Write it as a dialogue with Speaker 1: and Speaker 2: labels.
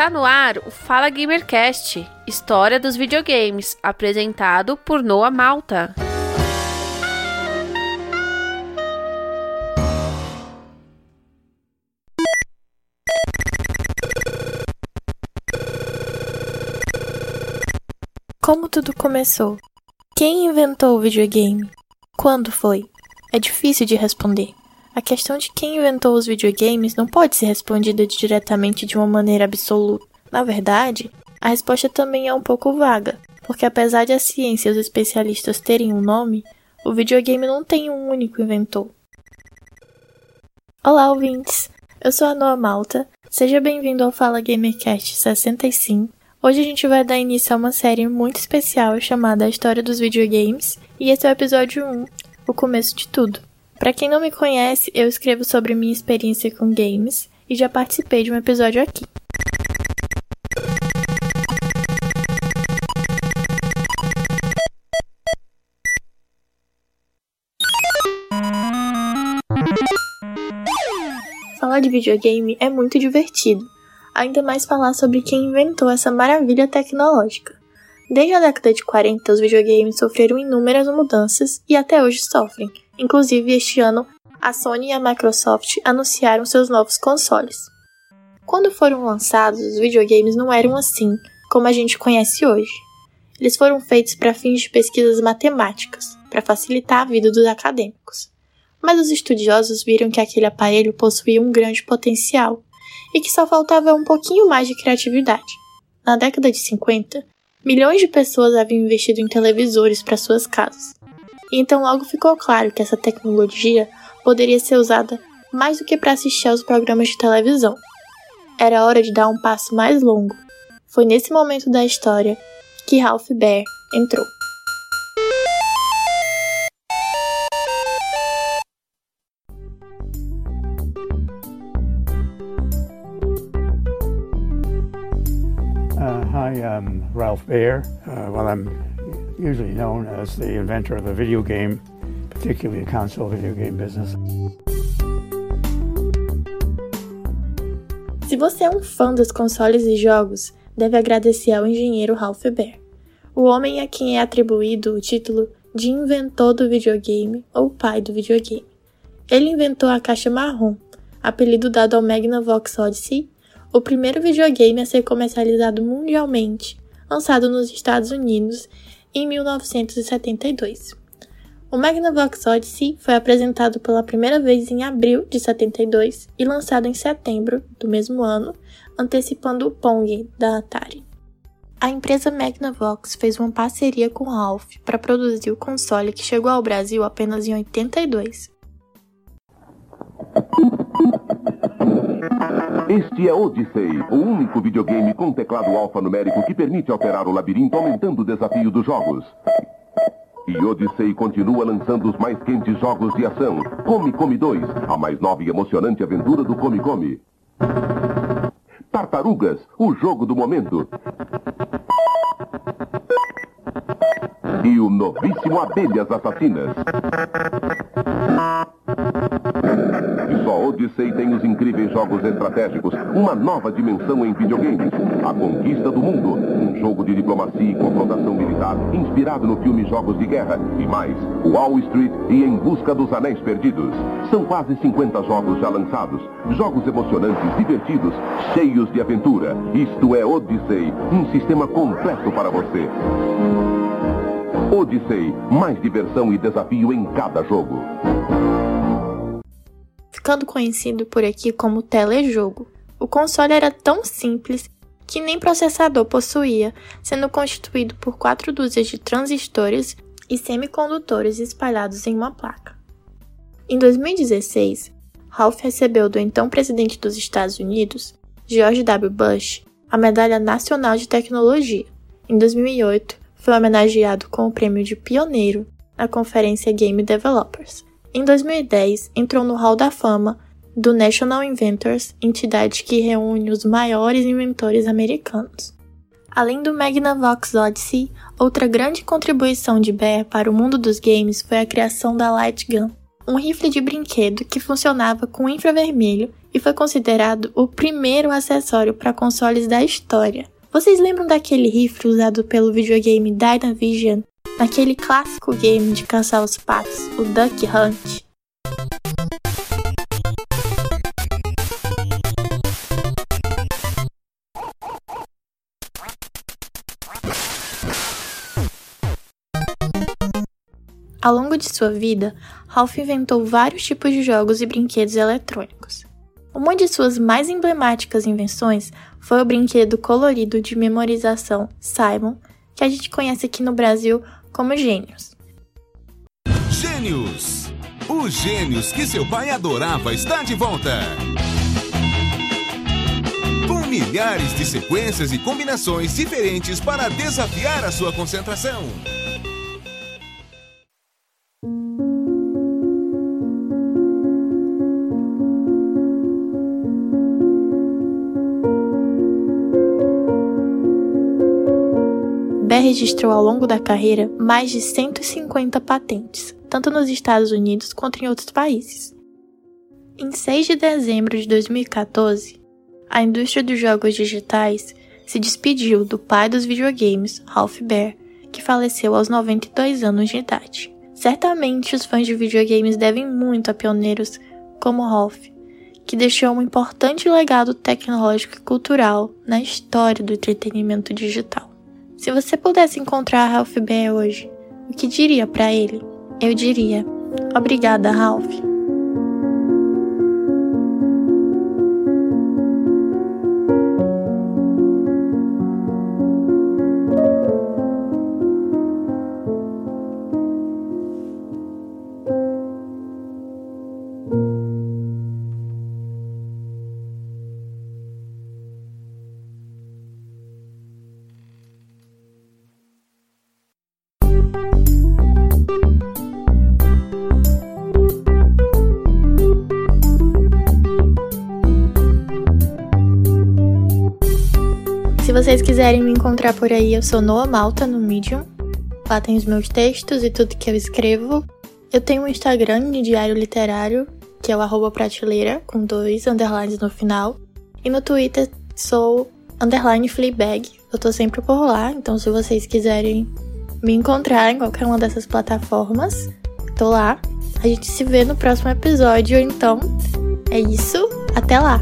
Speaker 1: Está no ar o Fala Gamercast, história dos videogames, apresentado por Noah Malta.
Speaker 2: Como tudo começou? Quem inventou o videogame? Quando foi? É difícil de responder. A questão de quem inventou os videogames não pode ser respondida diretamente de uma maneira absoluta. Na verdade, a resposta também é um pouco vaga, porque apesar de a ciência e os especialistas terem um nome, o videogame não tem um único inventor. Olá, ouvintes! Eu sou a Noa Malta, seja bem-vindo ao Fala Gamercast 65. Hoje a gente vai dar início a uma série muito especial chamada A História dos Videogames, e esse é o episódio 1, o começo de tudo. Para quem não me conhece, eu escrevo sobre minha experiência com games e já participei de um episódio aqui. Falar de videogame é muito divertido, ainda mais falar sobre quem inventou essa maravilha tecnológica. Desde a década de 40, os videogames sofreram inúmeras mudanças e até hoje sofrem, Inclusive, este ano, a Sony e a Microsoft anunciaram seus novos consoles. Quando foram lançados, os videogames não eram assim como a gente conhece hoje. Eles foram feitos para fins de pesquisas matemáticas, para facilitar a vida dos acadêmicos. Mas os estudiosos viram que aquele aparelho possuía um grande potencial e que só faltava um pouquinho mais de criatividade. Na década de 50, milhões de pessoas haviam investido em televisores para suas casas. E então logo ficou claro que essa tecnologia poderia ser usada mais do que para assistir aos programas de televisão. Era hora de dar um passo mais longo. Foi nesse momento da história que Ralph Baer entrou.
Speaker 3: Uh, hi, I'm Ralph Baer. Uh, well, I'm usually known as the inventor of the video game, particularly the console video game business.
Speaker 2: Se você é um fã dos consoles e jogos, deve agradecer ao engenheiro Ralph Baer, o homem a quem é atribuído o título de inventor do videogame ou pai do videogame. Ele inventou a caixa marrom, apelido dado ao Magnavox Odyssey, o primeiro videogame a ser comercializado mundialmente, lançado nos Estados Unidos em 1972. O Magnavox Odyssey foi apresentado pela primeira vez em abril de 72 e lançado em setembro do mesmo ano, antecipando o Pong da Atari. A empresa Magnavox fez uma parceria com Ralph para produzir o console que chegou ao Brasil apenas em 82.
Speaker 4: Este é Odyssey, o único videogame com teclado alfanumérico que permite alterar o labirinto aumentando o desafio dos jogos. E Odyssey continua lançando os mais quentes jogos de ação. Come Come 2, a mais nova e emocionante aventura do Come Come. Tartarugas, o jogo do momento. E o novíssimo Abelhas Assassinas. Odyssey tem os incríveis jogos estratégicos, uma nova dimensão em videogames. A Conquista do Mundo, um jogo de diplomacia e confrontação militar, inspirado no filme Jogos de Guerra. E mais, Wall Street e Em Busca dos Anéis Perdidos. São quase 50 jogos já lançados. Jogos emocionantes, divertidos, cheios de aventura. Isto é Odyssey, um sistema completo para você. Odyssey, mais diversão e desafio em cada jogo
Speaker 2: ficando conhecido por aqui como telejogo. O console era tão simples que nem processador possuía, sendo constituído por quatro dúzias de transistores e semicondutores espalhados em uma placa. Em 2016, Ralph recebeu do então presidente dos Estados Unidos, George W. Bush, a Medalha Nacional de Tecnologia. Em 2008, foi homenageado com o prêmio de pioneiro na conferência Game Developers. Em 2010, entrou no Hall da Fama do National Inventors, entidade que reúne os maiores inventores americanos. Além do Magnavox Odyssey, outra grande contribuição de Bear para o mundo dos games foi a criação da Light Gun, um rifle de brinquedo que funcionava com infravermelho e foi considerado o primeiro acessório para consoles da história. Vocês lembram daquele rifle usado pelo videogame Dynavision naquele clássico game de caçar os patos, o Duck Hunt? Ao longo de sua vida, Ralph inventou vários tipos de jogos e brinquedos eletrônicos. Uma de suas mais emblemáticas invenções foi o brinquedo colorido de memorização Simon, que a gente conhece aqui no Brasil como Gênios.
Speaker 5: Gênios! Os gênios que seu pai adorava está de volta! Com milhares de sequências e combinações diferentes para desafiar a sua concentração.
Speaker 2: Registrou ao longo da carreira mais de 150 patentes, tanto nos Estados Unidos quanto em outros países. Em 6 de dezembro de 2014, a indústria dos jogos digitais se despediu do pai dos videogames, Ralph Baer, que faleceu aos 92 anos de idade. Certamente os fãs de videogames devem muito a pioneiros como Ralph, que deixou um importante legado tecnológico e cultural na história do entretenimento digital. Se você pudesse encontrar Ralph Bear hoje, o que diria para ele? Eu diria: Obrigada, Ralph. Vocês quiserem me encontrar por aí, eu sou Noa Malta no Medium. Lá tem os meus textos e tudo que eu escrevo. Eu tenho um Instagram de diário literário, que é o arroba prateleira, com dois underlines no final. E no Twitter sou underline Fleabag. Eu tô sempre por lá, então se vocês quiserem me encontrar em qualquer uma dessas plataformas, tô lá. A gente se vê no próximo episódio, então é isso. Até lá!